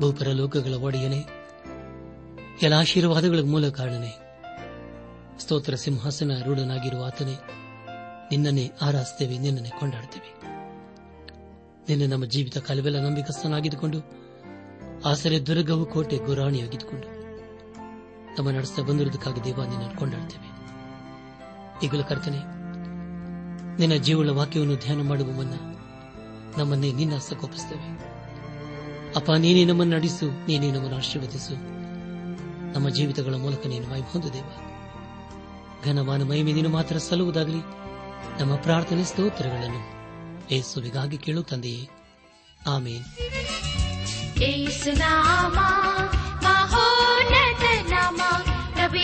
ಭೂಪರ ಲೋಕಗಳ ಒಡೆಯನೆ ಎಲ್ಲ ಆಶೀರ್ವಾದಗಳ ಮೂಲ ಕಾರಣನೆ. ಸ್ತೋತ್ರ ಸಿಂಹಾಸನ ರೂಢನಾಗಿರುವ ಆತನೇ, ನಿನ್ನನ್ನೇ ಆರಾಧಿಸ್ತೇವೆ ನಿನ್ನನ್ನೇ ಕೊಂಡಾಡ್ತೇವೆ ನಿನ್ನೆ ನಮ್ಮ ಜೀವಿತ ಕಾಲವೆಲ್ಲ ನಂಬಿಕಸ್ಥನಾಗಿದ್ದುಕೊಂಡು, ಆಸರೆ ದುರ್ಗವು ಕೋಟೆ ಗುರಾಣಿಯಾಗಿದ್ದುಕೊಂಡು, ನಮ್ಮ ನಡೆಸ್ತಾ ಬಂದಿರುವುದಕ್ಕಾಗಿ ದೇವ ನಿನ್ನನ್ನು ಕೊಂಡಾಡ್ತೇವೆ ಈಗಲೂ ಕರ್ತನೆ, ನಿನ್ನ ಜೀವಳ ವಾಕ್ಯವನ್ನು ಧ್ಯಾನ ಮಾಡುವ ಮುನ್ನ ನಮ್ಮನ್ನೇ ನಿನ್ನ ಹಸ್ತಕ್ಕೊಪ್ಪಿಸ್ತೇವೆ ಅಪ್ಪ, ನೀನೇ ನಮ್ಮನ್ನು ನಡೆಸು, ನೀನೇ ನಮ್ಮನ್ನು ಆಶೀರ್ವದಿಸು. ನಮ್ಮ ಜೀವಿತಗಳ ಮೂಲಕ ನೀನು ಮೈ ಹೊಂದು ದೇವ. ಘನಮಾನ ಮಹಿಮೆ ನೀನು ಮಾತ್ರ ಸಲ್ಲುವುದಾಗಲಿ. ನಮ್ಮ ಪ್ರಾರ್ಥನೆ ಸ್ತೋತ್ರಗಳನ್ನು ಏಸುವಿಗಾಗಿ ಕೇಳು ತಂದೆಯೇ. ಆಮೇನ್. ಏಸುನಾಮ ಮಹೋನ್ನತ ನಾಮ, ಪ್ರಭು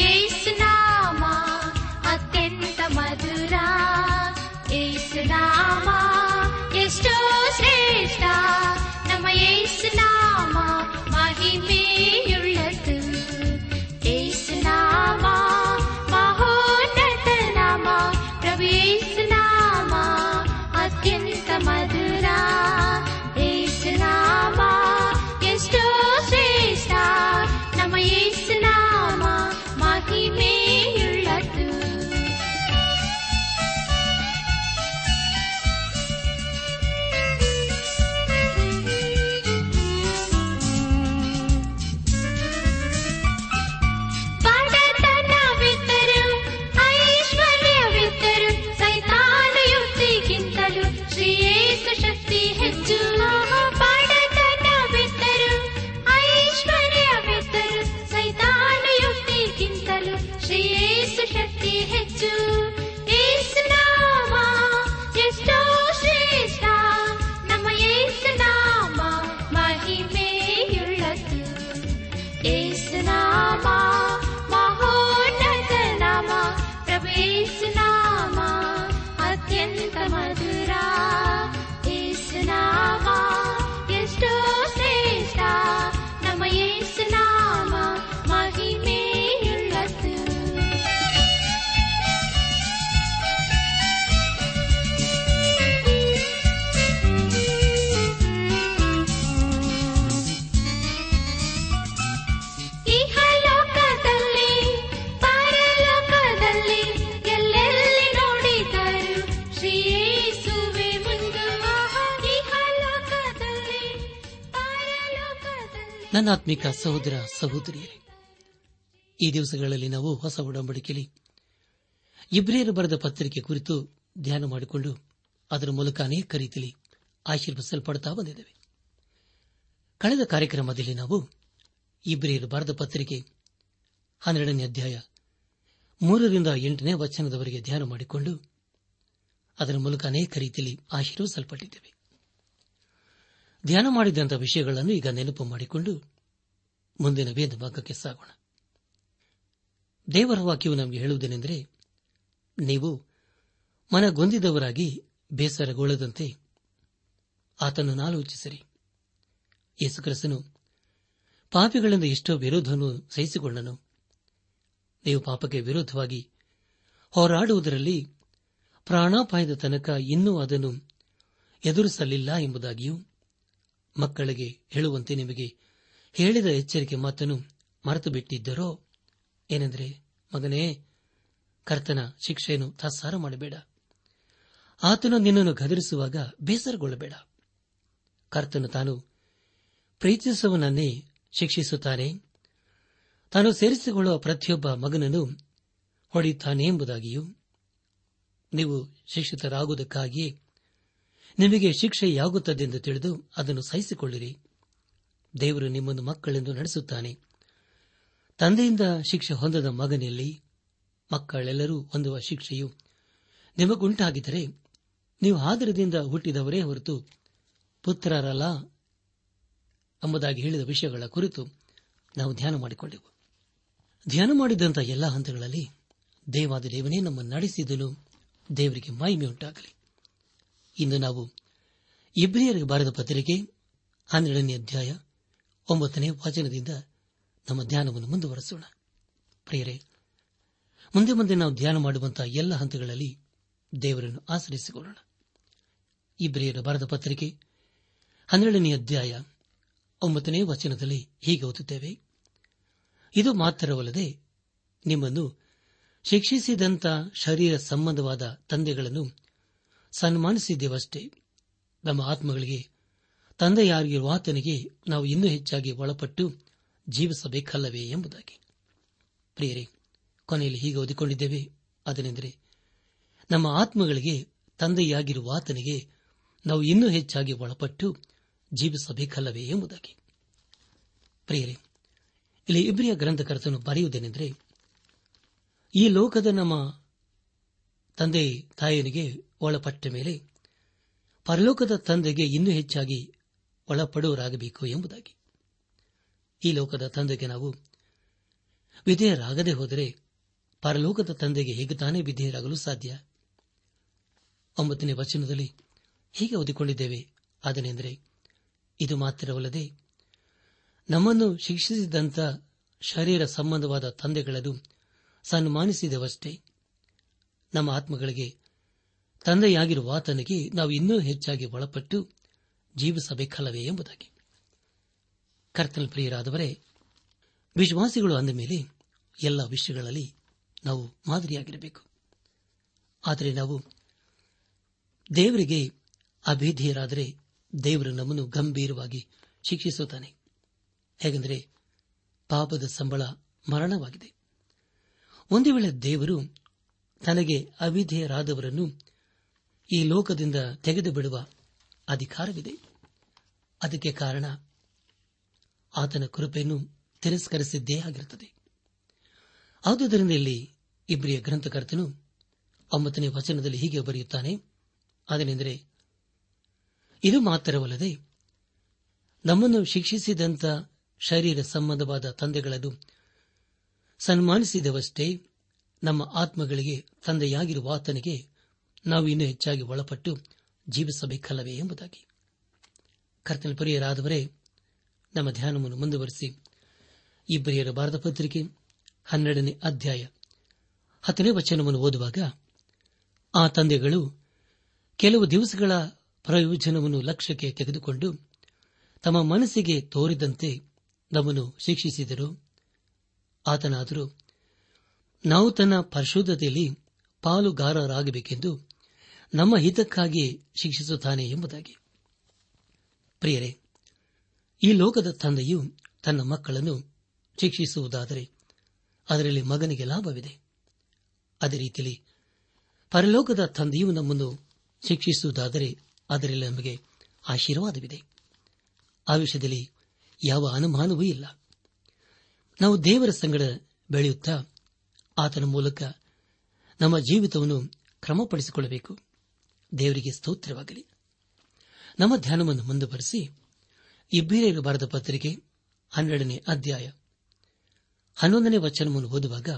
ಪರಲೋಕದಲ್ಲಿ ನನ್ನ ಆತ್ಮಿಕ ಸಹೋದರ ಸಹೋದರಿಯರೇ, ಈ ದಿವಸಗಳಲ್ಲಿ ನಾವು ಹೊಸ ಒಡಂಬಡಿಕೆಯಲ್ಲಿ ಇಬ್ರಿಯರು ಬರೆದ ಪತ್ರಿಕೆ ಕುರಿತು ಧ್ಯಾನ ಮಾಡಿಕೊಂಡು ಅದರ ಮೂಲಕ ಅನೇಕ ರೀತಿಯಲ್ಲಿ ಆಶೀರ್ವಿಸಲ್ಪಡುತ್ತಾ ಬಂದಿದ್ದೇವೆ. ಕಳೆದ ಕಾರ್ಯಕ್ರಮದಲ್ಲಿ ನಾವು ಇಬ್ರಿಯರು ಬರೆದ ಪತ್ರಿಕೆ ಹನ್ನೆರಡನೇ ಅಧ್ಯಾಯ ಮೂರರಿಂದ ಎಂಟನೇ ವಚನದವರೆಗೆ ಧ್ಯಾನ ಮಾಡಿಕೊಂಡು ಅದರ ಮೂಲಕ ಅನೇಕ ರೀತಿಯಲ್ಲಿ ಆಶೀರ್ವದಿಸಲ್ಪಟ್ಟಿದ್ದೇವೆ. ಧ್ಯಾನ ಮಾಡಿದಂಥ ವಿಷಯಗಳನ್ನು ಈಗ ನೆನಪು ಮಾಡಿಕೊಂಡು ಮುಂದಿನ ವೇದ ಭಾಗಕ್ಕೆ ಸಾಗೋಣ. ದೇವರ ವಾಕ್ಯವು ನಮಗೆ ಹೇಳುವುದೇನೆಂದರೆ, ನೀವು ಮನಗೊಂದಿದವರಾಗಿ ಬೇಸರಗೊಳ್ಳದಂತೆ ಆತನನ್ನು ಆಲೋಚಿಸಿರಿ ಯೇಸುಕ್ರಿಸ್ತನು ಪಾಪಿಗಳಿಂದ ಎಷ್ಟೋ ವಿರೋಧವನ್ನು ಸಹಿಸಿಕೊಂಡನು. ನೀವು ಪಾಪಕ್ಕೆ ವಿರೋಧವಾಗಿ ಹೋರಾಡುವುದರಲ್ಲಿ ಪ್ರಾಣಾಪಾಯದ ತನಕ ಇನ್ನೂ ಅದನ್ನು ಎದುರಿಸಲಿಲ್ಲ ಎಂಬುದಾಗಿಯೂ ಮಕ್ಕಳಿಗೆ ಹೇಳುವಂತೆ ನಿಮಗೆ ಹೇಳಿದ ಎಚ್ಚರಿಕೆ ಮಾತನ್ನು ಮರೆತು ಬಿಟ್ಟಿದ್ದರೋ? ಏನೆಂದರೆ, ಮಗನೇ, ಕರ್ತನ ಶಿಕ್ಷೆಯನ್ನು ತಾಸಾರ ಮಾಡಬೇಡ. ಆತನು ನಿನ್ನನ್ನು ಗದರಿಸುವಾಗ ಬೇಸರಗೊಳ್ಳಬೇಡ. ಕರ್ತನು ತಾನು ಪ್ರೀತಿಸುವನನ್ನೇ ಶಿಕ್ಷಿಸುತ್ತಾನೆ. ತಾನು ಸೇರಿಸಿಕೊಳ್ಳುವ ಪ್ರತಿಯೊಬ್ಬ ಮಗನನ್ನು ಹೊಡೆಯುತ್ತಾನೆ ಎಂಬುದಾಗಿಯೂ ನೀವು ಶಿಕ್ಷಿತರಾಗುವುದಕ್ಕಾಗಿಯೇ ನಿಮಗೆ ಶಿಕ್ಷೆಯಾಗುತ್ತದೆಂದು ತಿಳಿದು ಅದನ್ನು ಸಹಿಸಿಕೊಳ್ಳಿರಿ. ದೇವರು ನಿಮ್ಮನ್ನು ಮಕ್ಕಳೆಂದು ನಡೆಸುತ್ತಾನೆ. ತಂದೆಯಿಂದ ಶಿಕ್ಷೆ ಹೊಂದದ ಮಗನಲ್ಲಿ ಮಕ್ಕಳೆಲ್ಲರೂ ಹೊಂದುವ ಶಿಕ್ಷೆಯು ನಿಮಗುಂಟಾಗಿದ್ದರೆ ನೀವು ಆದರದಿಂದ ಹುಟ್ಟಿದವರೇ ಹೊರತು ಪುತ್ರರಲ್ಲ ಎಂಬುದಾಗಿ ಹೇಳಿದ ವಿಷಯಗಳ ಕುರಿತು ನಾವು ಧ್ಯಾನ ಮಾಡಿಕೊಂಡೆವು. ಧ್ಯಾನ ಮಾಡಿದಂಥ ಎಲ್ಲ ಹಂತಗಳಲ್ಲಿ ದೇವಾದ ದೇವನೇ ನಮ್ಮನ್ನು ನಡೆಸಿದನು. ದೇವರಿಗೆ ಮಹಿಮೆ ಉಂಟಾಗಲಿ ಇಂದು ನಾವು ಇಬ್ರಿಯರಿಗೆ ಬರೆದ ಪತ್ರಿಕೆ ಹನ್ನೆರಡನೇ ಅಧ್ಯಾಯ ಒಂಬತ್ತನೇ ವಾಚನದಿಂದ ನಮ್ಮ ಧ್ಯಾನವನ್ನು ಮುಂದುವರೆಸೋಣ. ಪ್ರಿಯರೇ, ಮುಂದೆ ಮುಂದೆ ನಾವು ಧ್ಯಾನ ಮಾಡುವಂತಹ ಎಲ್ಲ ಹಂತಗಳಲ್ಲಿ ದೇವರನ್ನು ಆಶ್ರಯಿಸಿಕೊಳ್ಳೋಣ. ಇಬ್ರಿಯರ ಬರೆದ ಪತ್ರಿಕೆ ಹನ್ನೆರಡನೇ ಅಧ್ಯಾಯ ಒಂಬತ್ತನೇ ವಚನದಲ್ಲಿ ಹೀಗೆ ಓದುತ್ತೇವೆ. ಇದು ಮಾತ್ರವಲ್ಲದೆ ನಿಮ್ಮನ್ನು ಶಿಕ್ಷಿಸಿದಂತ ಶರೀರ ಸಂಬಂಧವಾದ ತಂದೆಗಳನ್ನು ಸನ್ಮಾನಿಸಿದ್ದೇವಷ್ಟೇ. ನಮ್ಮ ಆತ್ಮಗಳಿಗೆ, ತಂದೆಯಾಗಿರುವ ಆತನಿಗೆ ನಾವು ಇನ್ನೂ ಹೆಚ್ಚಾಗಿ ಒಳಪಟ್ಟು ಜೀವಿಸಬೇಕಲ್ಲವೇ ಎಂಬುದಾಗಿ. ಪ್ರಿಯರೇ, ಕೊನೆಯಲ್ಲಿ ಹೀಗೆ ಓದಿಕೊಂಡಿದ್ದೇವೆ. ಅದನೆಂದರೆ, ನಮ್ಮ ಆತ್ಮಗಳಿಗೆ, ತಂದೆಯಾಗಿರುವ ಆತನಿಗೆ ನಾವು ಇನ್ನೂ ಹೆಚ್ಚಾಗಿ ಒಳಪಟ್ಟು ಜೀವಿಸಬೇಕಲ್ಲವೇ ಎಂಬುದಾಗಿ. ಪ್ರಿಯರೇ, ಇಲ್ಲಿ ಇಬ್ರಿಯ ಗ್ರಂಥಕರ್ತನು ಬರೆಯುವುದೇನೆಂದರೆ, ಈ ಲೋಕದ ನಮ್ಮ ತಂದೆ ತಾಯಿಯನಿಗೆ ಒಳಪಟ್ಟ ಮೇಲೆ ಪರಲೋಕದ ತಂದೆಗೆ ಇನ್ನೂ ಹೆಚ್ಚಾಗಿ ಒಳಪಡುವರಾಗಬೇಕು ಎಂಬುದಾಗಿ. ಈ ಲೋಕದ ತಂದೆಗೆ ನಾವು ವಿಧೇಯರಾಗದೆ ಹೋದರೆ ಪರಲೋಕದ ತಂದೆಗೆ ಹೇಗೆ ತಾನೇ ವಿಧೇಯರಾಗಲು ಸಾಧ್ಯ? ಒಂಬತ್ತನೇ ವಚನದಲ್ಲಿ ಹೀಗೆ ಓದಿಕೊಂಡಿದ್ದೇವೆ. ಅದನೆಂದರೆ, ಇದು ಮಾತ್ರವಲ್ಲದೆ ನಮ್ಮನ್ನು ಶಿಕ್ಷಿಸಿದಂಥ ಶರೀರ ಸಂಬಂಧವಾದ ತಂದೆಗಳನ್ನು ಸನ್ಮಾನಿಸಿದವಷ್ಟೇ. ನಮ್ಮ ಆತ್ಮಗಳಿಗೆ ತಂದೆಯಾಗಿರುವ ಆತನಿಗೆ ನಾವು ಇನ್ನೂ ಹೆಚ್ಚಾಗಿ ಒಳಪಟ್ಟು ಜೀವಿಸಬೇಕಲ್ಲವೇ ಎಂಬುದಾಗಿ. ಕರ್ತನ ಪ್ರಿಯರಾದವರೇ, ವಿಶ್ವಾಸಿಗಳು ಅಂದ ಮೇಲೆ ಎಲ್ಲ ವಿಷಯಗಳಲ್ಲಿ ನಾವು ಮಾದರಿಯಾಗಿರಬೇಕು. ಆದರೆ ನಾವು ದೇವರಿಗೆ ಅಭೇದಿಯರಾದರೆ ದೇವರು ನಮ್ಮನ್ನು ಗಂಭೀರವಾಗಿ ಶಿಕ್ಷಿಸುತ್ತಾನೆ. ಹೇಗೆಂದರೆ ಪಾಪದ ಸಂಬಳ ಮರಣವಾಗಿದೆ. ಒಂದು ವೇಳೆ ದೇವರು ತನಗೆ ಅವಿಧೇಯರಾದವರನ್ನು ಈ ಲೋಕದಿಂದ ತೆಗೆದು ಬಿಡುವ ಅಧಿಕಾರವಿದೆ. ಅದಕ್ಕೆ ಕಾರಣ ಆತನ ಕೃಪೆಯನ್ನು ತಿರಸ್ಕರಿಸಿದ್ದೇ ಆಗಿರುತ್ತದೆ. ಆದುದರಿಂದ ಇಲ್ಲಿ ಇಬ್ರಿಯ ಗ್ರಂಥಕರ್ತನು ಒಂಬತ್ತನೇ ವಚನದಲ್ಲಿ ಹೀಗೆ ಬರೆಯುತ್ತಾನೆ. ಅದನೆಂದರೆ, ಇದು ಮಾತ್ರವಲ್ಲದೆ ನಮ್ಮನ್ನು ಶಿಕ್ಷಿಸಿದಂತ ಶರೀರ ಸಂಬಂಧವಾದ ತಂದೆಗಳನ್ನು ಸನ್ಮಾನಿಸಿದವಷ್ಟೇ ನಮ್ಮ ಆತ್ಮಗಳಿಗೆ ತಂದೆಯಾಗಿರುವ ಆತನಿಗೆ ನಾವು ಇನ್ನೂ ಹೆಚ್ಚಾಗಿ ಒಳಪಟ್ಟು ಜೀವಿಸಬೇಕಲ್ಲವೇ ಎಂಬುದಾಗಿ. ಕರ್ತನ ಪ್ರಿಯರಾದವರೇ, ನಮ್ಮ ಧ್ಯಾನವನ್ನು ಮುಂದುವರೆಸಿ. ಇಬ್ಬರಿಯರ ಭಾರತ ಪತ್ರಿಕೆ ಹನ್ನೆರಡನೇ ಅಧ್ಯಾಯ ಹತ್ತನೇ ವಚನವನ್ನು ಓದುವಾಗ, ಆ ತಂದೆಗಳು ಕೆಲವು ದಿವಸಗಳ ಪ್ರಯೋಜನವನ್ನು ಲಕ್ಷ್ಯಕ್ಕೆ ತೆಗೆದುಕೊಂಡು ತಮ್ಮ ಮನಸ್ಸಿಗೆ ತೋರಿದಂತೆ ನಮ್ಮನ್ನು ಶಿಕ್ಷಿಸಿದರು. ಆತನಾದರೂ ನಾವು ತನ್ನ ಪರಿಶುದ್ಧತೆಯಲ್ಲಿ ಪಾಲುಗಾರರಾಗಬೇಕೆಂದು ನಮ್ಮ ಹಿತಕ್ಕಾಗಿ ಶಿಕ್ಷಿಸುತ್ತಾನೆ ಎಂಬುದಾಗಿ. ಪ್ರಿಯರೇ, ಈ ಲೋಕದ ತಂದೆಯು ತನ್ನ ಮಕ್ಕಳನ್ನು ಶಿಕ್ಷಿಸುವುದಾದರೆ ಅದರಲ್ಲಿ ಮಗನಿಗೆ ಲಾಭವಿದೆ. ಅದೇ ರೀತಿಯಲ್ಲಿ ಪರಲೋಕದ ತಂದೆಯು ನಮ್ಮನ್ನು ಶಿಕ್ಷಿಸುವುದಾದರೆ ಅದರಲ್ಲಿ ನಮಗೆ ಆಶೀರ್ವಾದವಿದೆ. ಆ ವಿಷಯದಲ್ಲಿ ಯಾವ ಅನುಮಾನವೂ ಇಲ್ಲ. ನಾವು ದೇವರ ಸಂಗಡ ಬೆಳೆಯುತ್ತಾ ಆತನ ಮೂಲಕ ನಮ್ಮ ಜೀವಿತವನ್ನು ಕ್ರಮಪಡಿಸಿಕೊಳ್ಳಬೇಕು. ದೇವರಿಗೆ ಸ್ತೋತ್ರವಾಗಲಿ. ನಮ್ಮ ಧ್ಯಾನವನ್ನು ಮುಂದುವರೆಸಿ ಇಬ್ಬೀರರು ಬರೆದ ಪತ್ರಿಕೆ ಹನ್ನೆರಡನೇ ಅಧ್ಯಾಯ ಹನ್ನೊಂದನೇ ವಚನವನ್ನು ಓದುವಾಗ,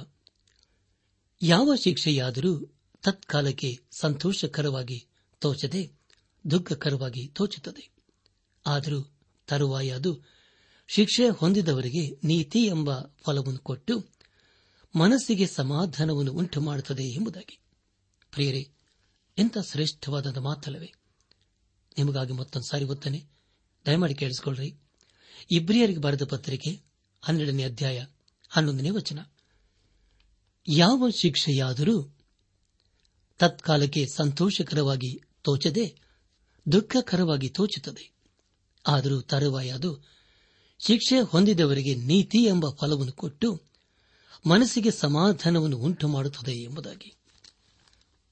ಯಾವ ಶಿಕ್ಷೆಯಾದರೂ ತತ್ಕಾಲಕ್ಕೆ ಸಂತೋಷಕರವಾಗಿ ತೋಚದೆ, ದುಃಖಕರವಾಗಿ ತೋಚುತ್ತದೆ. ಆದರೂ ತರುವಾಯ ಅದು ಶಿಕ್ಷೆ ಹೊಂದಿದವರಿಗೆ ನೀತಿ ಎಂಬ ಫಲವನ್ನು ಕೊಟ್ಟು ಮನಸ್ಸಿಗೆ ಸಮಾಧಾನವನ್ನು ಉಂಟು ಮಾಡುತ್ತದೆ ಎಂಬುದಾಗಿ. ಪ್ರಿಯರೇ, ಎಂಥ ಶ್ರೇಷ್ಠವಾದ ಮಾತಲ್ಲವೇ? ನಿಮಗಾಗಿ ಮತ್ತೊಂದು ಸಾರಿ ಗೊತ್ತಾನೆ ದಯಮಾಡಿ ಕೇಳಿಸಿಕೊಳ್ಳ್ರಿ. ಇಬ್ರಿಯರಿಗೆ ಬರೆದ ಪತ್ರಿಕೆ ಹನ್ನೆರಡನೇ ಅಧ್ಯಾಯ ಹನ್ನೊಂದನೇ ವಚನ. ಯಾವ ಶಿಕ್ಷೆಯಾದರೂ ತತ್ಕಾಲಕ್ಕೆ ಸಂತೋಷಕರವಾಗಿ ತೋಚದೆ, ದುಃಖಕರವಾಗಿ ತೋಚುತ್ತದೆ. ಆದರೂ ತರುವಾಯ ಅದು ಶಿಕ್ಷೆ ಹೊಂದಿದವರಿಗೆ ನೀತಿ ಎಂಬ ಫಲವನ್ನು ಕೊಟ್ಟು ಮನಸ್ಸಿಗೆ ಸಮಾಧಾನವನ್ನು ಉಂಟು ಮಾಡುತ್ತದೆ ಎಂಬುದಾಗಿ.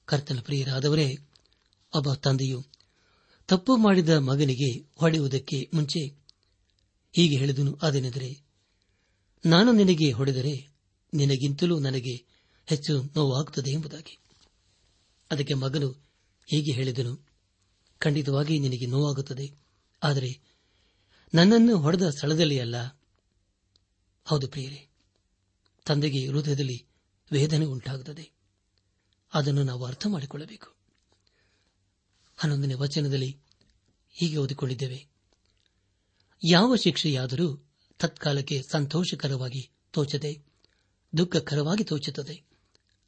ಕರ್ತನ ಪ್ರಿಯರಾದವರೇ, ಒಬ್ಬ ತಂದೆಯು ತಪ್ಪು ಮಾಡಿದ ಮಗನಿಗೆ ಹೊಡೆಯುವುದಕ್ಕೆ ಮುಂಚೆ ಹೀಗೆ ಹೇಳಿದನು. ಅದೇನೆಂದರೆ, ನಾನು ನಿನಗೆ ಹೊಡೆದರೆ ನಿನಗಿಂತಲೂ ನನಗೆ ಹೆಚ್ಚು ನೋವಾಗುತ್ತದೆ ಎಂಬುದಾಗಿ. ಅದಕ್ಕೆ ಮಗನು ಹೀಗೆ ಹೇಳಿದನು. ಖಂಡಿತವಾಗಿ ನಿನಗೆ ನೋವಾಗುತ್ತದೆ. ಆದರೆ ನನ್ನನ್ನು ಹೊಡೆದ ಸ್ಥಳದಲ್ಲಿ ಅಲ್ಲ ಹೌದು ಪ್ರಿಯರೇ ತಂದೆಗೆ ಹೃದಯದಲ್ಲಿ ವೇದನೆ ಉಂಟಾಗುತ್ತದೆ. ಅದನ್ನು ನಾವು ಅರ್ಥ ಮಾಡಿಕೊಳ್ಳಬೇಕು. ಹನ್ನೊಂದನೇ ವಚನದಲ್ಲಿ ಹೀಗೆ ಓದಿಕೊಂಡಿದ್ದೇವೆ. ಯಾವ ಶಿಕ್ಷೆಯಾದರೂ ತತ್ಕಾಲಕ್ಕೆ ಸಂತೋಷಕರವಾಗಿ ತೋಚದೆ, ದುಃಖಕರವಾಗಿ ತೋಚುತ್ತದೆ.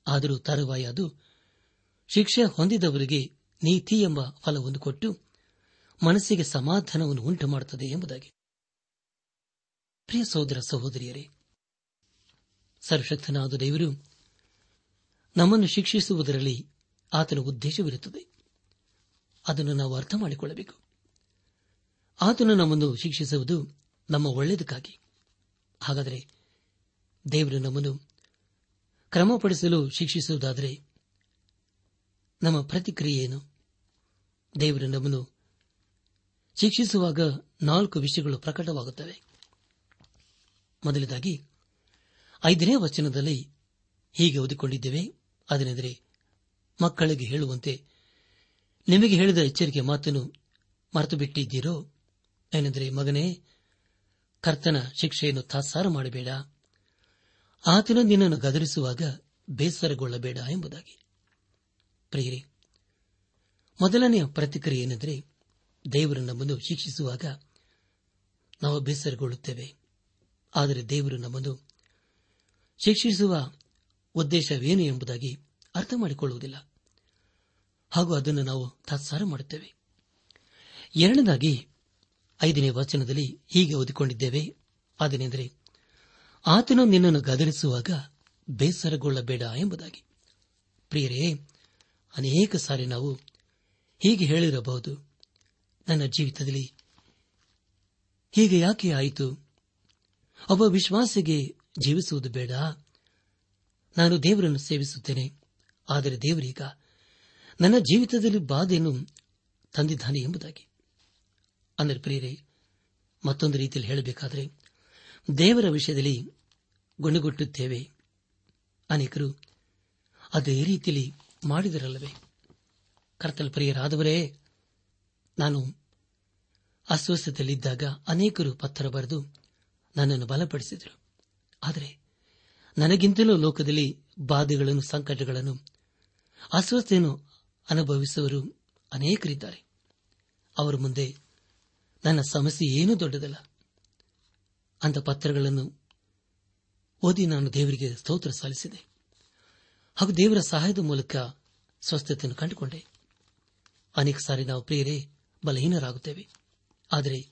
ಆದರೂ ತರುವಾಯ ಅದು ಶಿಕ್ಷೆ ಹೊಂದಿದವರಿಗೆ ನೀತಿ ಎಂಬ ಫಲವನ್ನು ಕೊಟ್ಟು ಮನಸ್ಸಿಗೆ ಸಮಾಧಾನವನ್ನು ಉಂಟು ಮಾಡುತ್ತದೆ ಎಂಬುದಾಗಿ. ಪ್ರಿಯ ಸಹೋದರ ಸಹೋದರಿಯರೇ ಸರ್ವಶಕ್ತನಾದ ದೇವರು, ನಮ್ಮನ್ನು ಶಿಕ್ಷಿಸುವುದರಲ್ಲಿ ಆತನ ಉದ್ದೇಶವಿರುತ್ತದೆ. ಅದನ್ನು ನಾವು ಅರ್ಥ ಮಾಡಿಕೊಳ್ಳಬೇಕು ಆತನು ನಮ್ಮನ್ನು ಶಿಕ್ಷಿಸುವುದು ನಮ್ಮ ಒಳ್ಳೆಯದಕ್ಕಾಗಿ. ಹಾಗಾದರೆ ದೇವರು ನಮ್ಮನ್ನು ಕ್ರಮಪಡಿಸಲು ಶಿಕ್ಷಿಸುವುದಾದರೆ ನಮ್ಮ ಪ್ರತಿಕ್ರಿಯೆಯೇನು? ದೇವರು ನಮ್ಮನ್ನು ಶಿಕ್ಷಿಸುವಾಗ ನಾಲ್ಕು ವಿಷಯಗಳು ಪ್ರಕಟವಾಗುತ್ತವೆ. ಮೊದಲದಾಗಿ ಐದನೇ ವಚನದಲ್ಲಿ ಹೀಗೆ ಓದಿಕೊಂಡಿದ್ದೇವೆ. ಅದನೆಂದರೆ ಮಕ್ಕಳಿಗೆ ಹೇಳುವಂತೆ, ನಿಮಗೆ ಹೇಳಿದ ಎಚ್ಚರಿಕೆ ಮಾತನ್ನು ಮರೆತು ಬಿಟ್ಟಿದ್ದೀರೋ ಏನೆಂದರೆ, ಮಗನೇ, ಕರ್ತನ ಶಿಕ್ಷೆಯನ್ನು ತಾತ್ಸಾರ ಮಾಡಬೇಡ. ಆತನ ನಿನ್ನನ್ನು ಗದರಿಸುವಾಗ ಬೇಸರಗೊಳ್ಳಬೇಡ ಎಂಬುದಾಗಿ. ಪ್ರಿಯರೇ, ಮೊದಲನೆಯ ಪ್ರತಿಕ್ರಿಯೆ ಏನೆಂದರೆ, ದೇವರು ನಮ್ಮನ್ನು ಶಿಕ್ಷಿಸುವಾಗ ನಾವು ಬೇಸರಗೊಳ್ಳುತ್ತೇವೆ. ಆದರೆ ದೇವರು ನಮ್ಮನ್ನು ಶಿಕ್ಷಿಸುವ ಉದ್ದೇಶವೇನು ಎಂಬುದಾಗಿ ಅರ್ಥ ಮಾಡಿಕೊಳ್ಳುವುದಿಲ್ಲ ಹಾಗೂ ಅದನ್ನು ನಾವು ತತ್ಸಾರ ಮಾಡುತ್ತೇವೆ. ಎರಡನೇದಾಗಿ, ಐದನೇ ವಚನದಲ್ಲಿ ಹೀಗೆ ಓದಿಕೊಂಡಿದ್ದೇವೆ. ಅದೇನೆಂದರೆ ಆತನು ನಿನ್ನನ್ನು ಗದರಿಸುವಾಗ ಬೇಸರಗೊಳ್ಳಬೇಡ ಎಂಬುದಾಗಿ. ಪ್ರಿಯರೇ, ಅನೇಕ ಸಾರಿ ನಾವು ಹೀಗೆ ಹೇಳಿರಬಹುದು. ನನ್ನ ಜೀವಿತದಲ್ಲಿ ಹೀಗೆ ಯಾಕೆ ಆಯಿತು? ಒಬ್ಬ ವಿಶ್ವಾಸಿಗೆ ಜೀವಿಸುವುದು ಬೇಡ. ನಾನು ದೇವರನ್ನು ಸೇವಿಸುತ್ತೇನೆ. ಆದರೆ ದೇವರೀಗ ನನ್ನ ಜೀವಿತದಲ್ಲಿ ಬಾಧೆಯನ್ನು ತಂದಿದ್ದಾನೆ ಎಂಬುದಾಗಿ. ಅಂದರೆ ಪ್ರಿಯರೇ, ಮತ್ತೊಂದು ರೀತಿಯಲ್ಲಿ ಹೇಳಬೇಕಾದರೆ, ದೇವರ ವಿಷಯದಲ್ಲಿ ಗುಣಗುಟ್ಟುತ್ತೇವೆ. ಅನೇಕರು ಅದೇ ರೀತಿಯಲ್ಲಿ ಮಾಡಿದರಲ್ಲವೇ. ಕರ್ತಲ್ ಪ್ರಿಯರಾದವರೇ, ನಾನು ಅಸ್ವಸ್ಥತೆಯಲ್ಲಿದ್ದಾಗ ಅನೇಕರು ಪತ್ರ ಬರೆದು ನನ್ನನ್ನು ಬಲಪಡಿಸಿದರು. ಆದರೆ ನನಗಿಂತಲೂ ಲೋಕದಲ್ಲಿ ಬಾಧೆಗಳನ್ನು ಸಂಕಟಗಳನ್ನು ಅಸ್ವಸ್ಥೆಯನ್ನು ಅನುಭವಿಸುವರು ಅನೇಕರಿದ್ದಾರೆ. ಅವರ ಮುಂದೆ ನನ್ನ ಸಮಸ್ಯೆ ಏನೂ ದೊಡ್ಡದಲ್ಲ. ಅಂತ ಪತ್ರಗಳನ್ನು ಓದಿ ನಾನು ದೇವರಿಗೆ ಸ್ತೋತ್ರ ಸಲ್ಲಿಸಿದೆ. ಹಾಗೂ ದೇವರ ಸಹಾಯದ ಮೂಲಕ ಸ್ವಸ್ಥತೆಯನ್ನು ಕಂಡುಕೊಂಡೆ. ಅನೇಕ ಸಾರಿ ನಾವು ಪ್ರಿಯರೇ, ಬಲಹೀನರಾಗುತ್ತೇವೆ. ಆದರೆ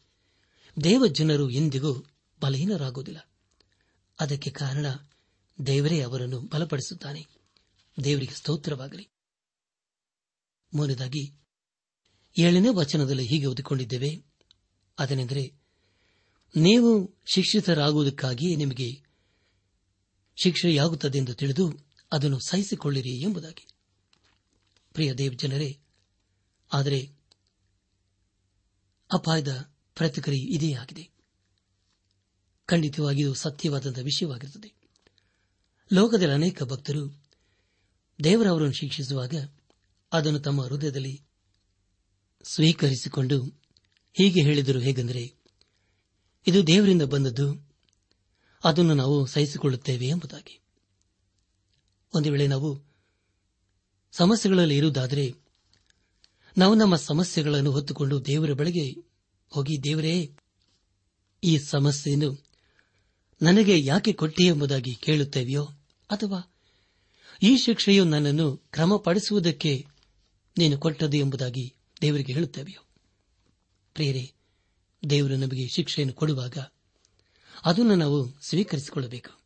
ದೇವ ಜನರು ಎಂದಿಗೂ ಬಲಹೀನರಾಗುವುದಿಲ್ಲ. ಅದಕ್ಕೆ ಕಾರಣ ದೇವರೇ ಅವರನ್ನು ಬಲಪಡಿಸುತ್ತಾನೆ. ದೇವರಿಗೆ ಸ್ತೋತ್ರವಾಗಲಿ. ಮೂರನೇದಾಗಿ, ಏಳನೇ ವಚನದಲ್ಲಿ ಹೀಗೆ ಓದಿಕೊಂಡಿದ್ದೇವೆ. ಅದನೆಂದರೆ, ನೀವು ಶಿಕ್ಷಿತರಾಗುವುದಕ್ಕಾಗಿಯೇ ನಿಮಗೆ ಶಿಕ್ಷೆಯಾಗುತ್ತದೆ ಎಂದು ತಿಳಿದು ಅದನ್ನು ಸಹಿಸಿಕೊಳ್ಳಿರಿ ಎಂಬುದಾಗಿ. ಪ್ರಿಯ ದೇವ್ ಜನರೇ ಆದರೆ ಅಪಾಯದ ಪ್ರತಿಕ್ರಿಯೆ ಇದೇ ಆಗಿದೆ. ಖಂಡಿತವಾಗಿಯೂ ಸತ್ಯವಾದಂಥ ವಿಷಯವಾಗಿರುತ್ತದೆ. ಲೋಕದಲ್ಲಿ ಅನೇಕ ಭಕ್ತರು ದೇವರವರನ್ನು ಶಿಕ್ಷಿಸುವಾಗ ಅದನ್ನು ತಮ್ಮ ಹೃದಯದಲ್ಲಿ ಸ್ವೀಕರಿಸಿಕೊಂಡು ಹೀಗೆ ಹೇಳಿದರು, ಹೇಗೆಂದರೆ, ಇದು ದೇವರಿಂದ ಬಂದದ್ದು, ಅದನ್ನು ನಾವು ಸಹಿಸಿಕೊಳ್ಳುತ್ತೇವೆ ಎಂಬುದಾಗಿ. ಒಂದು ವೇಳೆ ನಾವು ಸಮಸ್ಯೆಗಳಲ್ಲಿ ಇರುವುದಾದರೆ, ನಾವು ನಮ್ಮ ಸಮಸ್ಯೆಗಳನ್ನು ಹೊತ್ತುಕೊಂಡು ದೇವರ ಬಳಿಗೆ ಹೋಗಿ, ದೇವರೇ, ಈ ಸಮಸ್ಯೆಯನ್ನು ನನಗೆ ಯಾಕೆ ಕೊಟ್ಟಿ ಎಂಬುದಾಗಿ ಕೇಳುತ್ತೇವೆಯೋ ಅಥವಾ ಈ ಶಿಕ್ಷೆಯು ನನ್ನನ್ನು ಕ್ರಮಪಡಿಸುವುದಕ್ಕೆ ನೀನು ಕೊಟ್ಟದು ಎಂಬುದಾಗಿ ದೇವರಿಗೆ ಹೇಳುತ್ತೇವೆಯೋ? ಪ್ರಿಯರೇ, ದೇವರು ನಮಗೆ ಶಿಕ್ಷೆಯನ್ನು ಕೊಡುವಾಗ ಅದನ್ನು ನಾವು ಸ್ವೀಕರಿಸಿಕೊಳ್ಳಬೇಕು.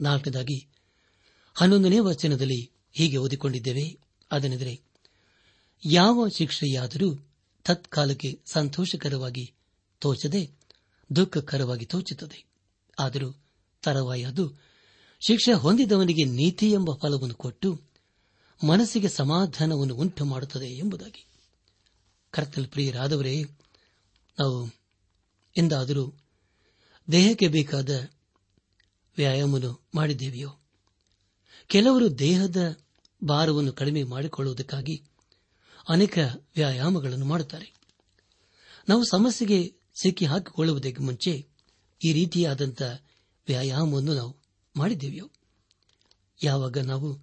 ನಾಲ್ಕದಾಗಿ ಹನ್ನೊಂದನೇ ವಚನದಲ್ಲಿ ಹೀಗೆ ಓದಿಕೊಂಡಿದ್ದೇವೆ, ಅದನೆಂದರೆ, ಯಾವ ಶಿಕ್ಷೆಯಾದರೂ ತತ್ಕಾಲಕ್ಕೆ ಸಂತೋಷಕರವಾಗಿ ತೋಚದೆ ದುಃಖಕರವಾಗಿ ತೋಚುತ್ತದೆ. ಆದರೂ ತರವಾಯಿ ಅದು ಶಿಕ್ಷೆ ಹೊಂದಿದವನಿಗೆ ನೀತಿ ಎಂಬ ಫಲವನ್ನು ಕೊಟ್ಟು ಮನಸ್ಸಿಗೆ ಸಮಾಧಾನವನ್ನು ಉಂಟು ಮಾಡುತ್ತದೆ ಎಂಬುದಾಗಿ. ಕರ್ತಲ್ ಪ್ರಿಯರಾದವರೇ, ನಾವು ಎಂದಾದರೂ ದೇಹಕ್ಕೆ ಬೇಕಾದ ವ್ಯಾಯಾಮವನ್ನು ಮಾಡಿದ್ದೇವೆಯೋ? ಕೆಲವರು ದೇಹದ ಭಾರವನ್ನು ಕಡಿಮೆ ಮಾಡಿಕೊಳ್ಳುವುದಕ್ಕಾಗಿ ಅನೇಕ ವ್ಯಾಯಾಮಗಳನ್ನು ಮಾಡುತ್ತಾರೆ. ನಾವು ಸಮಸ್ಯೆಗೆ ಸಿಕ್ಕಿ ಹಾಕಿಕೊಳ್ಳುವುದಕ್ಕೆ ಮುಂಚೆ ಈ ರೀತಿಯಾದಂಥ ವ್ಯಾಯಾಮವನ್ನು ನಾವು ಮಾಡಿದ್ದೇವೆಯೋ? ಯಾವಾಗ ನಾವು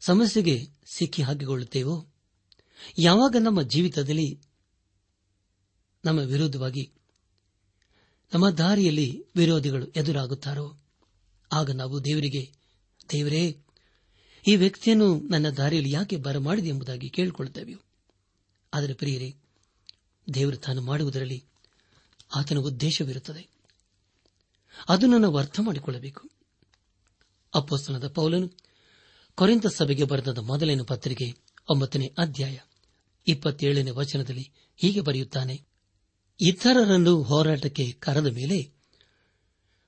ಸಮಸ್ಯೆಗೆ ಸಿಕ್ಕಿ ಹಾಕಿಕೊಳ್ಳುತ್ತೇವೋ? ಯಾವಾಗ ನಮ್ಮ ಜೀವಿತದಲ್ಲಿ ನಮ್ಮ ವಿರೋಧವಾಗಿ ನಮ್ಮ ದಾರಿಯಲ್ಲಿ ವಿರೋಧಿಗಳು ಎದುರಾಗುತ್ತಾರೋ? ಆಗ ನಾವು ದೇವರಿಗೆ, ದೇವರೇ, ಈ ವ್ಯಕ್ತಿಯನ್ನು ನನ್ನ ದಾರಿಯಲ್ಲಿ ಯಾಕೆ ಬರಮಾಡಿದೆ ಎಂಬುದಾಗಿ ಕೇಳಿಕೊಳ್ಳುತ್ತೇವೆ ಆದರೆ ಪ್ರಿಯರೇ, ದೇವರು ತಾನು ಮಾಡುವುದರಲ್ಲಿ ಆತನ ಉದ್ದೇಶವಿರುತ್ತದೆ. ಅದನ್ನು ನಾವು ಅರ್ಥ ಮಾಡಿಕೊಳ್ಳಬೇಕು. ಅಪ್ಪಸ್ತನದ ಪೌಲನು ಕೊರೆಂತ ಸಭೆಗೆ ಬರೆದ ಮೊದಲಿನ ಪತ್ರಿಕೆ ಒಂಬತ್ತನೇ ಅಧ್ಯಾಯ ಇಪ್ಪತ್ತೇಳನೇ ವಚನದಲ್ಲಿ ಹೀಗೆ ಬರೆಯುತ್ತಾನೆ, ಇತರರನ್ನು ಹೋರಾಟಕ್ಕೆ ಕರೆದ ಮೇಲೆ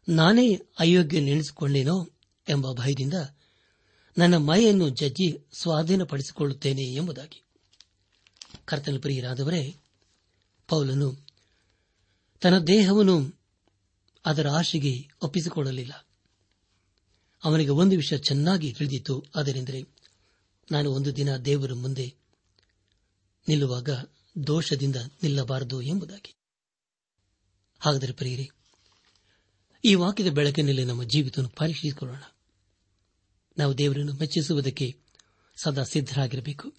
ನಾನೇ ಅಯೋಗ್ಯ ನೆನೆಸಿಕೊಂಡೇನೋ ಎಂಬ ಭಯದಿಂದ ನನ್ನ ಮೈಯನ್ನು ಜಜ್ಜಿ ಸ್ವಾಧೀನಪಡಿಸಿಕೊಳ್ಳುತ್ತೇನೆ ಎಂಬುದಾಗಿ. ಕರ್ತನ ಪ್ರಿಯರಾದವರೇ, ಪೌಲನು ತನ್ನ ದೇಹವನ್ನು ಅದರ ಆಶೆಗೆ ಒಪ್ಪಿಸಿಕೊಳ್ಳಲಿಲ್ಲ. ಅವನಿಗೆ ಒಂದು ವಿಷಯ ಚೆನ್ನಾಗಿ ತಿಳಿದಿತ್ತು. ಅದರೆಂದರೆ ನಾನು ಒಂದು ದಿನ ದೇವರ ಮುಂದೆ ನಿಲ್ಲುವಾಗ ದೋಷದಿಂದ ನಿಲ್ಲಬಾರದು ಎಂಬುದಾಗಿ. ಹಾಗಾದರೆ ಪ್ರಿಯರಿ, ಈ ವಾಕ್ಯದ ಬೆಳಕಿನಲ್ಲಿ ನಮ್ಮ ಜೀವಿತವನ್ನು ಪರೀಕ್ಷಿಸಿಕೊಳ್ಳೋಣ. ನಾವು ದೇವರನ್ನು ಮೆಚ್ಚಿಸುವುದಕ್ಕೆ ಸದಾ ಸಿದ್ದರಾಗಿರಬೇಕು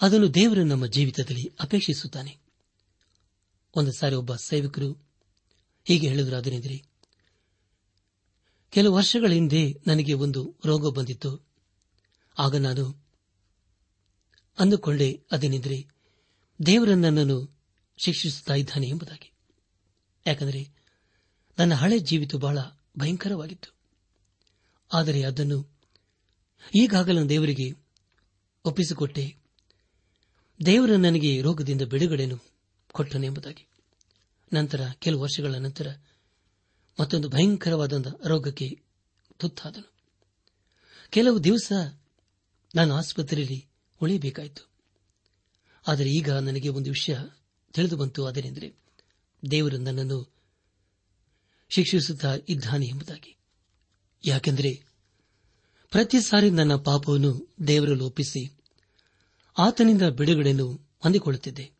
ಅದನ್ನು ದೇವರು ನಮ್ಮ ಜೀವಿತದಲ್ಲಿ ಅಪೇಕ್ಷಿಸುತ್ತಾನೆ. ಒಂದು ಸಾರಿ ಒಬ್ಬ ಸೇವಕರು ಹೀಗೆ ಹೇಳಿದ್ರು ಅದನೆಂದರೆ ಕೆಲವು ವರ್ಷಗಳ ಹಿಂದೆ ನನಗೆ ಒಂದು ರೋಗ ಬಂದಿತ್ತು. ಆಗ ನಾನು ಅಂದುಕೊಂಡೆ ಅದೇನೆಂದರೆ ದೇವರ ನನ್ನನ್ನು ಶಿಕ್ಷಿಸುತ್ತಾ ಇದ್ದಾನೆ ಎಂಬುದಾಗಿ. ಯಾಕಂದರೆ ನನ್ನ ಹಳೆ ಜೀವಿತ ಬಹಳ ಭಯಂಕರವಾಗಿತ್ತು. ಆದರೆ ಅದನ್ನು ಈಗಾಗಲೇ ದೇವರಿಗೆ ಒಪ್ಪಿಸಿಕೊಟ್ಟೆ. ದೇವರ ನನಗೆ ರೋಗದಿಂದ ಬಿಡುಗಡೆಯನ್ನು ಕೊಟ್ಟನೆಂಬುದಾಗಿ ನಂತರ, ಕೆಲವು ವರ್ಷಗಳ ನಂತರ, ಮತ್ತೊಂದು ಭಯಂಕರವಾದ ರೋಗಕ್ಕೆ ತುತ್ತಾದನು. ಕೆಲವು ದಿವಸ ನಾನು ಆಸ್ಪತ್ರೆಯಲ್ಲಿ ಉಳಿಯಬೇಕಾಯಿತು. ಆದರೆ ಈಗ ನನಗೆ ಒಂದು ವಿಷಯ ತಿಳಿದು ಬಂತು ಅದೇನೆಂದರೆ, ದೇವರು ನನ್ನನ್ನು ಶಿಕ್ಷಿಸುತ್ತಾ ಇದ್ದಾನೆ ಎಂಬುದಾಗಿ. ಯಾಕೆಂದರೆ, ಪ್ರತಿ ಸಾರಿ ನನ್ನ ಪಾಪವನ್ನು ದೇವರಲ್ಲಿ ಒಪ್ಪಿಸಿ ಆತನಿಂದ ಬಿಡುಗಡೆಯನ್ನು ಹೊಂದಿಕೊಳ್ಳುತ್ತಿದ್ದೆ.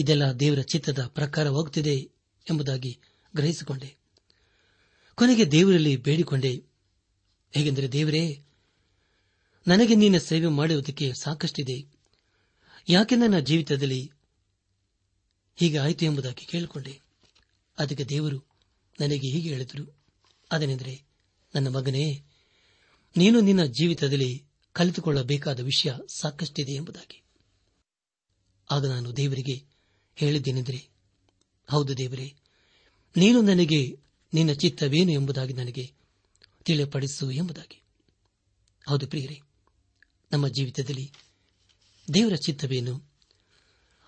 ಇದೆಲ್ಲ ದೇವರ ಚಿತ್ತದ ಪ್ರಕಾರವಾಗುತ್ತಿದೆ ಎಂಬುದಾಗಿ ಗ್ರಹಿಸಿಕೊಂಡೆ. ಕೊನೆಗೆ ದೇವರಲ್ಲಿ ಬೇಡಿಕೊಂಡೆ. ಹೇಗೆಂದರೆ ದೇವರೇ, ನನಗೆ ನಿನ್ನ ಸೇವೆ ಮಾಡುವುದಕ್ಕೆ ಸಾಕಷ್ಟಿದೆ. ಯಾಕೆ ನನ್ನ ಜೀವಿತದಲ್ಲಿ ಹೀಗೆ ಆಯಿತು ಎಂಬುದಾಗಿ ಕೇಳಿಕೊಂಡೆ. ಅದಕ್ಕೆ ದೇವರು ನನಗೆ ಹೀಗೆ ಹೇಳಿದರು. ಅದನೆಂದರೆ, ನನ್ನ ಮಗನೇ, ನೀನು ನಿನ್ನ ಜೀವಿತದಲ್ಲಿ ಕಲಿತುಕೊಳ್ಳಬೇಕಾದ ವಿಷಯ ಸಾಕಷ್ಟಿದೆ ಎಂಬುದಾಗಿ. ಆಗ ನಾನು ದೇವರಿಗೆ ಹೇಳಿದ್ದೇನೆಂದರೆ, ಹೌದು ದೇವರೇ, ನೀನು ನನಗೆ ನಿನ್ನ ಚಿತ್ತವೇನು ಎಂಬುದಾಗಿ ನನಗೆ ತಿಳಿಪಡಿಸು ಎಂಬುದಾಗಿ. ಹೌದು ಪ್ರಿಯರೇ, ನಮ್ಮ ಜೀವಿತದಲ್ಲಿ ದೇವರ ಚಿತ್ತವೇನು,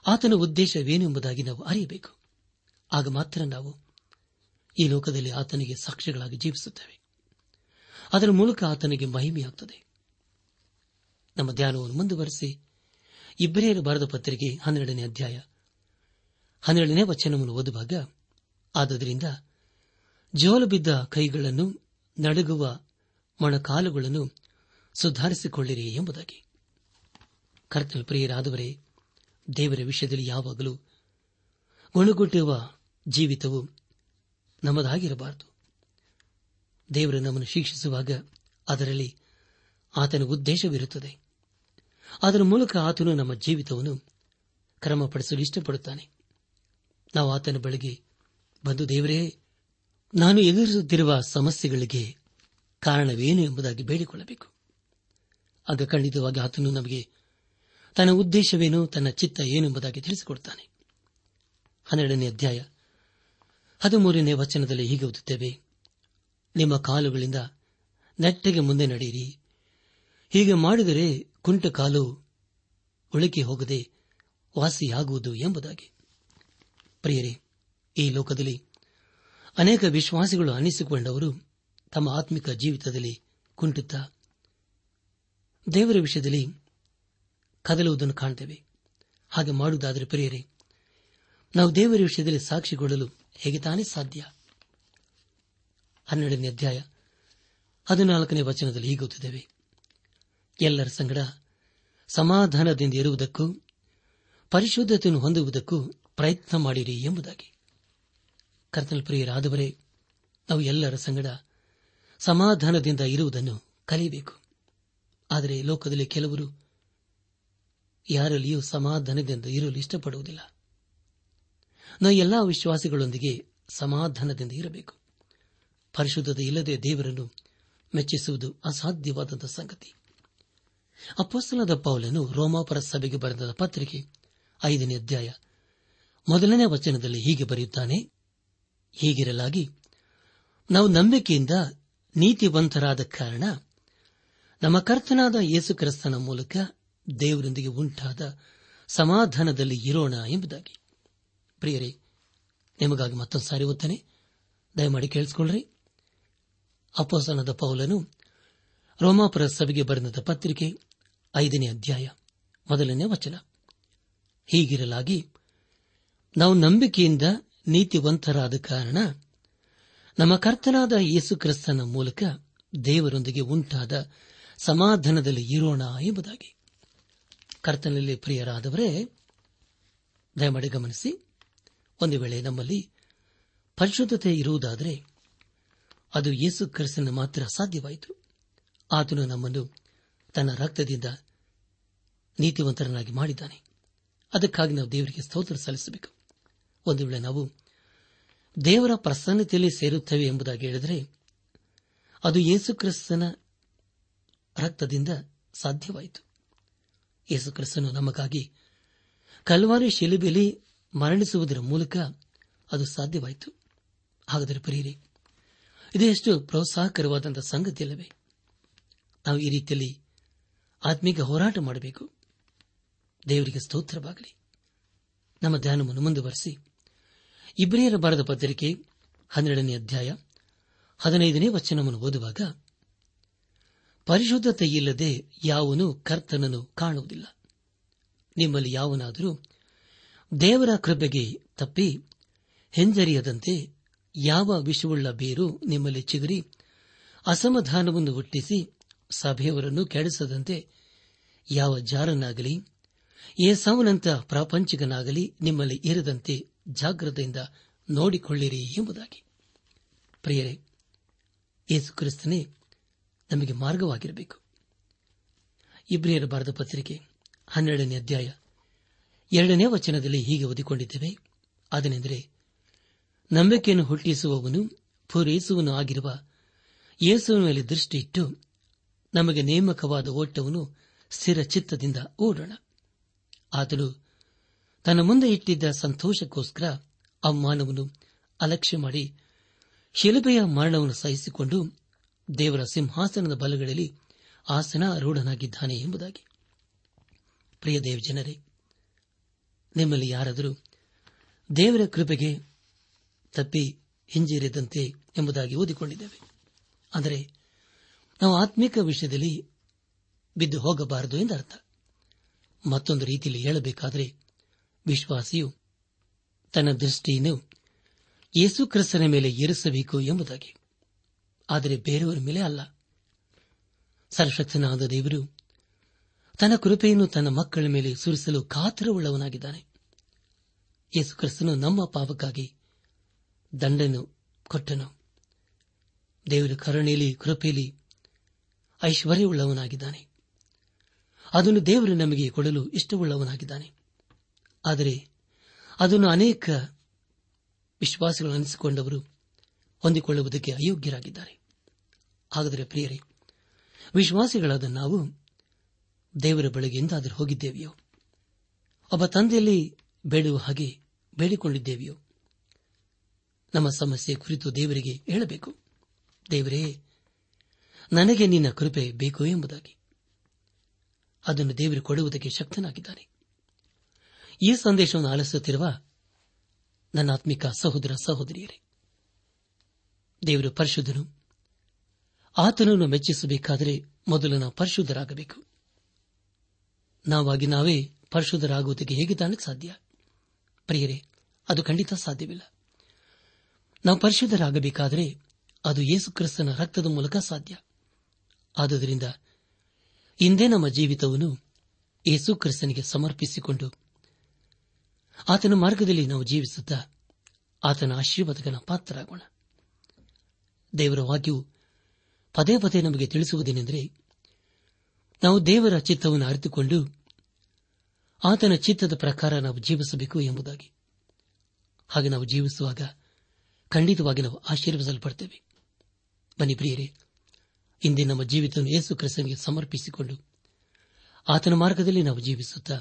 ಆತನ ಉದ್ದೇಶವೇನು ಎಂಬುದಾಗಿ ನಾವು ಅರಿಯಬೇಕು. ಆಗ ಮಾತ್ರ ನಾವು ಈ ಲೋಕದಲ್ಲಿ ಆತನಿಗೆ ಸಾಕ್ಷಿಗಳಾಗಿ ಜೀವಿಸುತ್ತೇವೆ. ಅದರ ಮೂಲಕ ಆತನಿಗೆ ಮಹಿಮೆಯಾಗುತ್ತದೆ. ನಮ್ಮ ಧ್ಯಾನವನ್ನು ಮುಂದುವರೆಸಿ ಇಬ್ಬರಿಯರು ಬರೆದ ಪತ್ರಿಕೆ ಹನ್ನೆರಡನೇ ಅಧ್ಯಾಯ ಹನ್ನೆರಡನೇ ವಚನವನ್ನು ಓದುವಾಗ, ಆದ್ದರಿಂದ ಜೋಲು ಬಿದ್ದ ಕೈಗಳನ್ನು ನಡುಗುವ ಮೊಣಕಾಲುಗಳನ್ನು ಸುಧಾರಿಸಿಕೊಳ್ಳಿರಿ ಎಂಬುದಾಗಿ. ಕರ್ತನ ಪ್ರಿಯರಾದವರೇ, ದೇವರ ವಿಷಯದಲ್ಲಿ ಯಾವಾಗಲೂ ಗುಣಗುಟ್ಟುವ ಜೀವಿತವು ನಮ್ಮದಾಗಿರಬಾರದು. ದೇವರು ನಮ್ಮನ್ನು ಶಿಕ್ಷಿಸುವಾಗ ಅದರಲ್ಲಿ ಆತನ ಉದ್ದೇಶವಿರುತ್ತದೆ. ಅದರ ಮೂಲಕ ಆತನು ನಮ್ಮ ಜೀವಿತವನ್ನು ಕ್ರಮಪಡಿಸಲು ಇಷ್ಟಪಡುತ್ತಾನೆ. ನಾವು ಆತನ ಬಳಿಗೆ ಬಂದು, ದೇವರೇ, ನಾನು ಎದುರಿಸುತ್ತಿರುವ ಸಮಸ್ಯೆಗಳಿಗೆ ಕಾರಣವೇನು ಎಂಬುದಾಗಿ ಬೇಡಿಕೊಳ್ಳಬೇಕು. ಆಗ ಖಂಡಿತವಾಗಿ ಆತನು ನಮಗೆ ತನ್ನ ಉದ್ದೇಶವೇನು, ತನ್ನ ಚಿತ್ತ ಏನು ಎಂಬುದಾಗಿ ತಿಳಿಸಿಕೊಡುತ್ತಾನೆ ಹನ್ನೆರಡನೇ ಅಧ್ಯಾಯ ಹದಿಮೂರನೇ ವಚನದಲ್ಲಿ ಹೀಗೆ ಓದುತ್ತೇವೆ, ನಿಮ್ಮ ಕಾಲುಗಳಿಂದ ನೆಟ್ಟಗೆ ಮುಂದೆ ನಡೆಯಿರಿ. ಹೀಗೆ ಮಾಡಿದರೆ ಕುಂಟ ಕಾಲು ಉಳಿಕೆ ಹೋಗದೆ ವಾಸಿಯಾಗುವುದು ಎಂಬುದಾಗಿ. ಪ್ರಿಯರೇ, ಈ ಲೋಕದಲ್ಲಿ ಅನೇಕ ವಿಶ್ವಾಸಿಗಳು ಅನಿಸಿಕೊಂಡವರು ತಮ್ಮ ಆತ್ಮಿಕ ಜೀವಿತದಲ್ಲಿ ಕುಂಟುತ್ತಾ ದೇವರ ವಿಷಯದಲ್ಲಿ ಕದಲುವುದನ್ನು ಕಾಣ್ತೇವೆ. ಹಾಗೆ ಮಾಡುವುದಾದರೆ ಪ್ರಿಯರೇ, ನಾವು ದೇವರ ವಿಷಯದಲ್ಲಿ ಸಾಕ್ಷಿಗೊಳ್ಳಲು ಹೇಗೆ ತಾನೇ ಸಾಧ್ಯ? ಹನ್ನೆರಡನೇ ಅಧ್ಯಾಯ ಹದಿನಾಲ್ಕನೇ ವಚನದಲ್ಲಿ ಹೀಗೆ ಗೊತ್ತಿದ್ದೇವೆ ಎಲ್ಲರ ಸಂಗಡ ಸಮಾಧಾನದಿಂದ ಇರುವುದಕ್ಕೂ, ಪರಿಶುದ್ಧತೆಯನ್ನು ಹೊಂದುವುದಕ್ಕೂ ಪ್ರಯತ್ನ ಮಾಡಿರಿ ಎಂಬುದಾಗಿ. ಪ್ರಿಯರಾದವರೇ, ನಾವು ಎಲ್ಲರ ಸಂಗಡ ಸಮಾಧಾನದಿಂದ ಇರುವುದನ್ನು ಕಲಿಯಬೇಕು. ಆದರೆ ಲೋಕದಲ್ಲಿ ಕೆಲವರು ಯಾರಲ್ಲಿಯೂ ಸಮಾಧಾನದಿಂದ ಇರಲು ಇಷ್ಟಪಡುವುದಿಲ್ಲ. ನಾವು ಎಲ್ಲಾ ವಿಶ್ವಾಸಿಗಳೊಂದಿಗೆ ಸಮಾಧಾನದಿಂದ ಇರಬೇಕು. ಪರಿಶುದ್ಧತೆ ಇಲ್ಲದೆ ದೇವರನ್ನು ಮೆಚ್ಚಿಸುವುದು ಅಸಾಧ್ಯವಾದಂತಹ ಸಂಗತಿ. ಅಪ್ಪಸ್ತನದ ಪೌಲನು ರೋಮಾಪರ ಸಭೆಗೆ ಬರೆದ ಪತ್ರಿಕೆ ಐದನೇ ಅಧ್ಯಾಯ ಮೊದಲನೇ ವಚನದಲ್ಲಿ ಹೀಗೆ ಬರೆಯುತ್ತಾನೆ, ಹೀಗಿರಲಾಗಿ, ನಾವು ನಂಬಿಕೆಯಿಂದ ನೀತಿವಂತರಾದ ಕಾರಣ ನಮ್ಮ ಕರ್ತನಾದ ಯೇಸುಕ್ರಿಸ್ತನ ಮೂಲಕ ದೇವರೊಂದಿಗೆ ಉಂಟಾದ ಸಮಾಧಾನದಲ್ಲಿ ಇರೋಣ ಎಂಬುದಾಗಿ. ಪ್ರಿಯರೇ, ನಿಮಗಾಗಿ ಮತ್ತೊಂದು ಸಾರಿ ಓದ್ತಾನೆ. ದಯಮಾಡಿ ಕೇಳಿಸಿಕೊಳ್ಳ್ರಿ. ಅಪೋಸನದ ಪೌಲನು ರೋಮಾಪುರ ಸಭೆಗೆ ಬರೆದ ಪತ್ರಿಕೆ ಐದನೇ ಅಧ್ಯಾಯ ಮೊದಲನೇ ವಚನ. ಹೀಗಿರಲಾಗಿ ನಾವು ನಂಬಿಕೆಯಿಂದ ನೀತಿವಂತರಾದ ಕಾರಣ ನಮ್ಮ ಕರ್ತನಾದ ಯೇಸು ಕ್ರಿಸ್ತನ ಮೂಲಕ ದೇವರೊಂದಿಗೆ ಉಂಟಾದ ಸಮಾಧಾನದಲ್ಲಿ ಇರೋಣ ಎಂಬುದಾಗಿ. ಕರ್ತನಲ್ಲಿ ಪ್ರಿಯರಾದವರೇ, ದಯಮಾಡಿ ಗಮನಿಸಿ, ಒಂದು ವೇಳೆ ನಮ್ಮಲ್ಲಿ ಪರಿಶುದ್ಧತೆ ಇರುವುದಾದರೆ ಅದು ಯೇಸು ಕ್ರಿಸ್ತನ ಮಾತ್ರ ಸಾಧ್ಯವಾಯಿತು. ಆತನು ನಮ್ಮನ್ನು ತನ್ನ ರಕ್ತದಿಂದ ನೀತಿವಂತರನ್ನಾಗಿ ಮಾಡಿದ್ದಾನೆ. ಅದಕ್ಕಾಗಿ ನಾವು ದೇವರಿಗೆ ಸ್ತೋತ್ರ ಸಲ್ಲಿಸಬೇಕು. ಒಂದು ವೇಳೆ ನಾವು ದೇವರ ಪ್ರಸನ್ನತೆಯಲ್ಲಿ ಸೇರುತ್ತವೆ ಎಂಬುದಾಗಿ ಹೇಳಿದರೆ ಅದು ಯೇಸುಕ್ರಿಸ್ತನ ರಕ್ತದಿಂದ ಸಾಧ್ಯವಾಯಿತು. ಯೇಸುಕ್ರಿಸ್ತನು ನಮಗಾಗಿ ಕಲ್ವಾರಿ ಶಿಲುಬೆಲಿ ಮರಣಿಸುವುದರ ಮೂಲಕ ಅದು ಸಾಧ್ಯವಾಯಿತು. ಹಾಗಾದರೆ ಬರೀರಿ ಇದೆಷ್ಟು ಪ್ರೋತ್ಸಾಹಕರವಾದಂತಹ ಸಂಗತಿಯಲ್ಲವೇ? ನಾವು ಈ ರೀತಿಯಲ್ಲಿ ಆತ್ಮೀಕ ಹೋರಾಟ ಮಾಡಬೇಕು. ದೇವರಿಗೆ ಸ್ತೋತ್ರವಾಗಲಿ. ನಮ್ಮ ಧ್ಯಾನವನ್ನು ಮುಂದುವರೆಸಿ. ಇಬ್ರಿಯರ ಬರದ ಪತ್ರಿಕೆ ಹನ್ನೆರಡನೇ ಅಧ್ಯಾಯ ಹದಿನೈದನೇ ವಚನವನ್ನು ಓದುವಾಗ ಪರಿಶುದ್ಧತೆಯಿಲ್ಲದೆ ಯಾವನು ಕರ್ತನನ್ನು ಕಾಣುವುದಿಲ್ಲ. ನಿಮ್ಮಲ್ಲಿ ಯಾವನಾದರೂ ದೇವರ ಕೃಪೆಗೆ ತಪ್ಪಿ ಹೆಂಜರಿಯದಂತೆ ಯಾವ ವಿಷವುಳ್ಳ ಬೇರು ನಿಮ್ಮಲ್ಲಿ ಚಿಗುರಿ, ಅಸಮಾಧಾನವನ್ನು ಹುಟ್ಟಿಸಿ ಸಭೆಯವರನ್ನು ಕೆಡಿಸದಂತೆ ಯಾವ ಜಾರನಾಗಲಿ ಏಸಾವನಂತ ಪ್ರಾಪಂಚಿಕನಾಗಲಿ ನಿಮ್ಮಲ್ಲಿ ಇರದಂತೆ ಜಾಗ್ರತೆಯಿಂದ ನೋಡಿಕೊಳ್ಳಿರಿ ಎಂಬುದಾಗಿ. ಪ್ರಿಯರೇ, ಯೇಸು ಕ್ರಿಸ್ತನೇ ನಮಗೆ ಮಾರ್ಗವಾಗಿರಬೇಕು. ಇಬ್ರಿಯರ ಬಾರದ ಪತ್ರಿಕೆ ಹನ್ನೆರಡನೇ ಅಧ್ಯಾಯ ಎರಡನೇ ವಚನದಲ್ಲಿ ಹೀಗೆ ಓದಿಕೊಂಡಿದ್ದೇವೆ. ಅದನೆಂದರೆ, ನಂಬಿಕೆಯನ್ನು ಹುಟ್ಟಿಸುವವನು ಪೂರೈಸುವನು ಆಗಿರುವ ಯೇಸುವಿನ ಮೇಲೆ ದೃಷ್ಟಿಯಿಟ್ಟು ನಮಗೆ ನೇಮಕವಾದ ಓಟವನ್ನು ಸ್ಥಿರ ಚಿತ್ತದಿಂದ ಓಡೋಣ ಆತನು ತನ್ನ ಮುಂದೆ ಇಟ್ಟಿದ್ದ ಸಂತೋಷಕ್ಕೋಸ್ಕರ ಅವಮಾನವನ್ನು ಅಲಕ್ಷ್ಯ ಮಾಡಿ ಶಿಲುಬೆಯ ಮರಣವನ್ನು ಸಹಿಸಿಕೊಂಡು ದೇವರ ಸಿಂಹಾಸನದ ಬಲಗಳಲ್ಲಿ ಆಸನ ರೂಢನಾಗಿದ್ದಾನೆ ಎಂಬುದಾಗಿ. ಪ್ರಿಯ ದೇವ ಜನರೇ, ನಿಮ್ಮಲ್ಲಿ ಯಾರಾದರೂ ದೇವರ ಕೃಪೆಗೆ ತಪ್ಪಿ ಹಿಂಜರಿದಂತೆ ಎಂಬುದಾಗಿ ಓದಿಕೊಂಡಿದ್ದೇವೆ. ಆದರೆ ನಾವು ಆತ್ಮಿಕ ವಿಷಯದಲ್ಲಿ ಬಿದ್ದು ಹೋಗಬಾರದು ಎಂದರ್ಥ. ಮತ್ತೊಂದು ರೀತಿಯಲ್ಲಿ ಹೇಳಬೇಕಾದರೆ ವಿಶ್ವಾಸಿಯು ತನ್ನ ದೃಷ್ಟಿಯನ್ನು ಯೇಸು ಕ್ರಿಸ್ತನ ಮೇಲೆ ಏರಿಸಬೇಕು ಎಂಬುದಾಗಿ. ಆದರೆ ಬೇರೆಯವರ ಮೇಲೆ ಅಲ್ಲ. ಸರ್ವಶಕ್ತನಾದ ದೇವರು ತನ್ನ ಕೃಪೆಯನ್ನು ತನ್ನ ಮಕ್ಕಳ ಮೇಲೆ ಸುರಿಸಲು ಕಾತರವುಳ್ಳವನಾಗಿದ್ದಾನೆ. ಯೇಸು ಕ್ರಿಸ್ತನು ನಮ್ಮ ಪಾಪಕ್ಕಾಗಿ ದಂಡನು ಕೊಟ್ಟನು. ದೇವರ ಕರುಣೆಯಲ್ಲಿ, ಕೃಪೆಯಲ್ಲಿ ಐಶ್ವರ್ಯವುಳ್ಳವನಾಗಿದ್ದಾನೆ. ಅದನ್ನು ದೇವರು ನಮಗೆ ಕೊಡಲು ಇಷ್ಟವುಳ್ಳವನಾಗಿದ್ದಾನೆ. ಆದರೆ ಅದನ್ನು ಅನೇಕ ವಿಶ್ವಾಸಗಳು ಅನಿಸಿಕೊಂಡವರು ಹೊಂದಿಕೊಳ್ಳುವುದಕ್ಕೆ ಅಯೋಗ್ಯರಾಗಿದ್ದಾರೆ. ಹಾಗಾದರೆ ಪ್ರಿಯರೇ, ವಿಶ್ವಾಸಿಗಳಾದ ನಾವು ದೇವರ ಬಳಿಗೆ ಎಂದಾದರೂ ಹೋಗಿದ್ದೇವೆಯೋ? ಒಬ್ಬ ತಂದೆಯಲ್ಲಿ ಬೇಡುವ ಹಾಗೆ ಬೇಡಿಕೊಂಡಿದ್ದೇವೆಯೋ? ನಮ್ಮ ಸಮಸ್ಯೆ ಕುರಿತು ದೇವರಿಗೆ ಹೇಳಬೇಕು. ದೇವರೇ, ನನಗೆ ನಿನ್ನ ಕೃಪೆ ಬೇಕು ಎಂಬುದಾಗಿ. ಅದನ್ನು ದೇವರು ಕೊಡುವುದಕ್ಕೆ ಶಕ್ತನಾಗಿದ್ದಾನೆ. ಈ ಸಂದೇಶವನ್ನು ಆಲಿಸುತ್ತಿರುವ ನನ್ನ ಆತ್ಮಿಕ ಸಹೋದರ ಸಹೋದರಿಯರೇ, ದೇವರು ಪರಿಶುದ್ಧನು. ಆತನನ್ನು ಮೆಚ್ಚಿಸಬೇಕಾದರೆ ಮೊದಲು ನಾವು ಪರಿಶುದ್ಧರಾಗಬೇಕು. ನಾವಾಗಿ ನಾವೇ ಪರಿಶುದ್ಧರಾಗುವುದಕ್ಕೆ ಹೇಗೆ ತಾನಕ್ಕೆ ಸಾಧ್ಯ? ಪ್ರಿಯರೇ, ಅದು ಖಂಡಿತ ಸಾಧ್ಯವಿಲ್ಲ. ನಾವು ಪರಿಶುದ್ಧರಾಗಬೇಕಾದರೆ ಅದು ಯೇಸು ಕ್ರಿಸ್ತನ ರಕ್ತದ ಮೂಲಕ ಸಾಧ್ಯ. ಆದುದರಿಂದ ಇಂದೇ ನಮ್ಮ ಜೀವಿತವನ್ನು ಯೇಸು ಕ್ರಿಸ್ತನಿಗೆ ಸಮರ್ಪಿಸಿಕೊಂಡು ಆತನ ಮಾರ್ಗದಲ್ಲಿ ನಾವು ಜೀವಿಸುತ್ತಾ ಆತನ ಆಶೀರ್ವಾದಗಳ ಪಾತ್ರರಾಗೋಣ. ದೇವರ ವಾಕ್ಯವು ಪದೇ ಪದೇ ನಮಗೆ ತಿಳಿಸುವುದೇನೆಂದರೆ, ನಾವು ದೇವರ ಚಿತ್ತವನ್ನು ಅರಿತುಕೊಂಡು ಆತನ ಚಿತ್ತದ ಪ್ರಕಾರ ನಾವು ಜೀವಿಸಬೇಕು ಎಂಬುದಾಗಿ. ಹಾಗೆ ನಾವು ಜೀವಿಸುವಾಗ ಖಂಡಿತವಾಗಿ ನಾವು ಆಶೀರ್ವಿಸಲ್ಪಡ್ತೇವೆ ಬನ್ನಿ ಪ್ರಿಯರೇ, ಇಂದೇ ನಮ್ಮ ಜೀವಿತವನ್ನು ಯೇಸು ಕ್ರಿಸ್ತನಿಗೆ ಸಮರ್ಪಿಸಿಕೊಂಡು ಆತನ ಮಾರ್ಗದಲ್ಲಿ ನಾವು ಜೀವಿಸುತ್ತಾ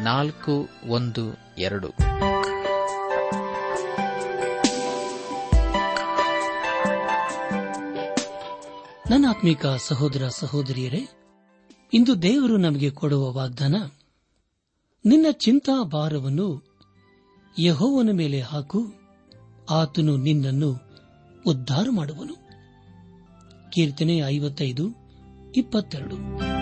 ನಾಲ್ಕು, ಒಂದು, ಎರಡು. ನನ್ನ ಆತ್ಮಿಕ ಸಹೋದರ ಸಹೋದರಿಯರೇ, ಇಂದು ದೇವರು ನಮಗೆ ಕೊಡುವ ವಾಗ್ದಾನ, ನಿನ್ನ ಚಿಂತಾ ಭಾರವನ್ನು ಯಹೋವನ ಮೇಲೆ ಹಾಕು, ಆತನು ನಿನ್ನನ್ನು ಉದ್ಧಾರ ಮಾಡುವನು. ಕೀರ್ತನೆ ಐವತ್ತೈದು, ಇಪ್ಪತ್ತೆರಡು.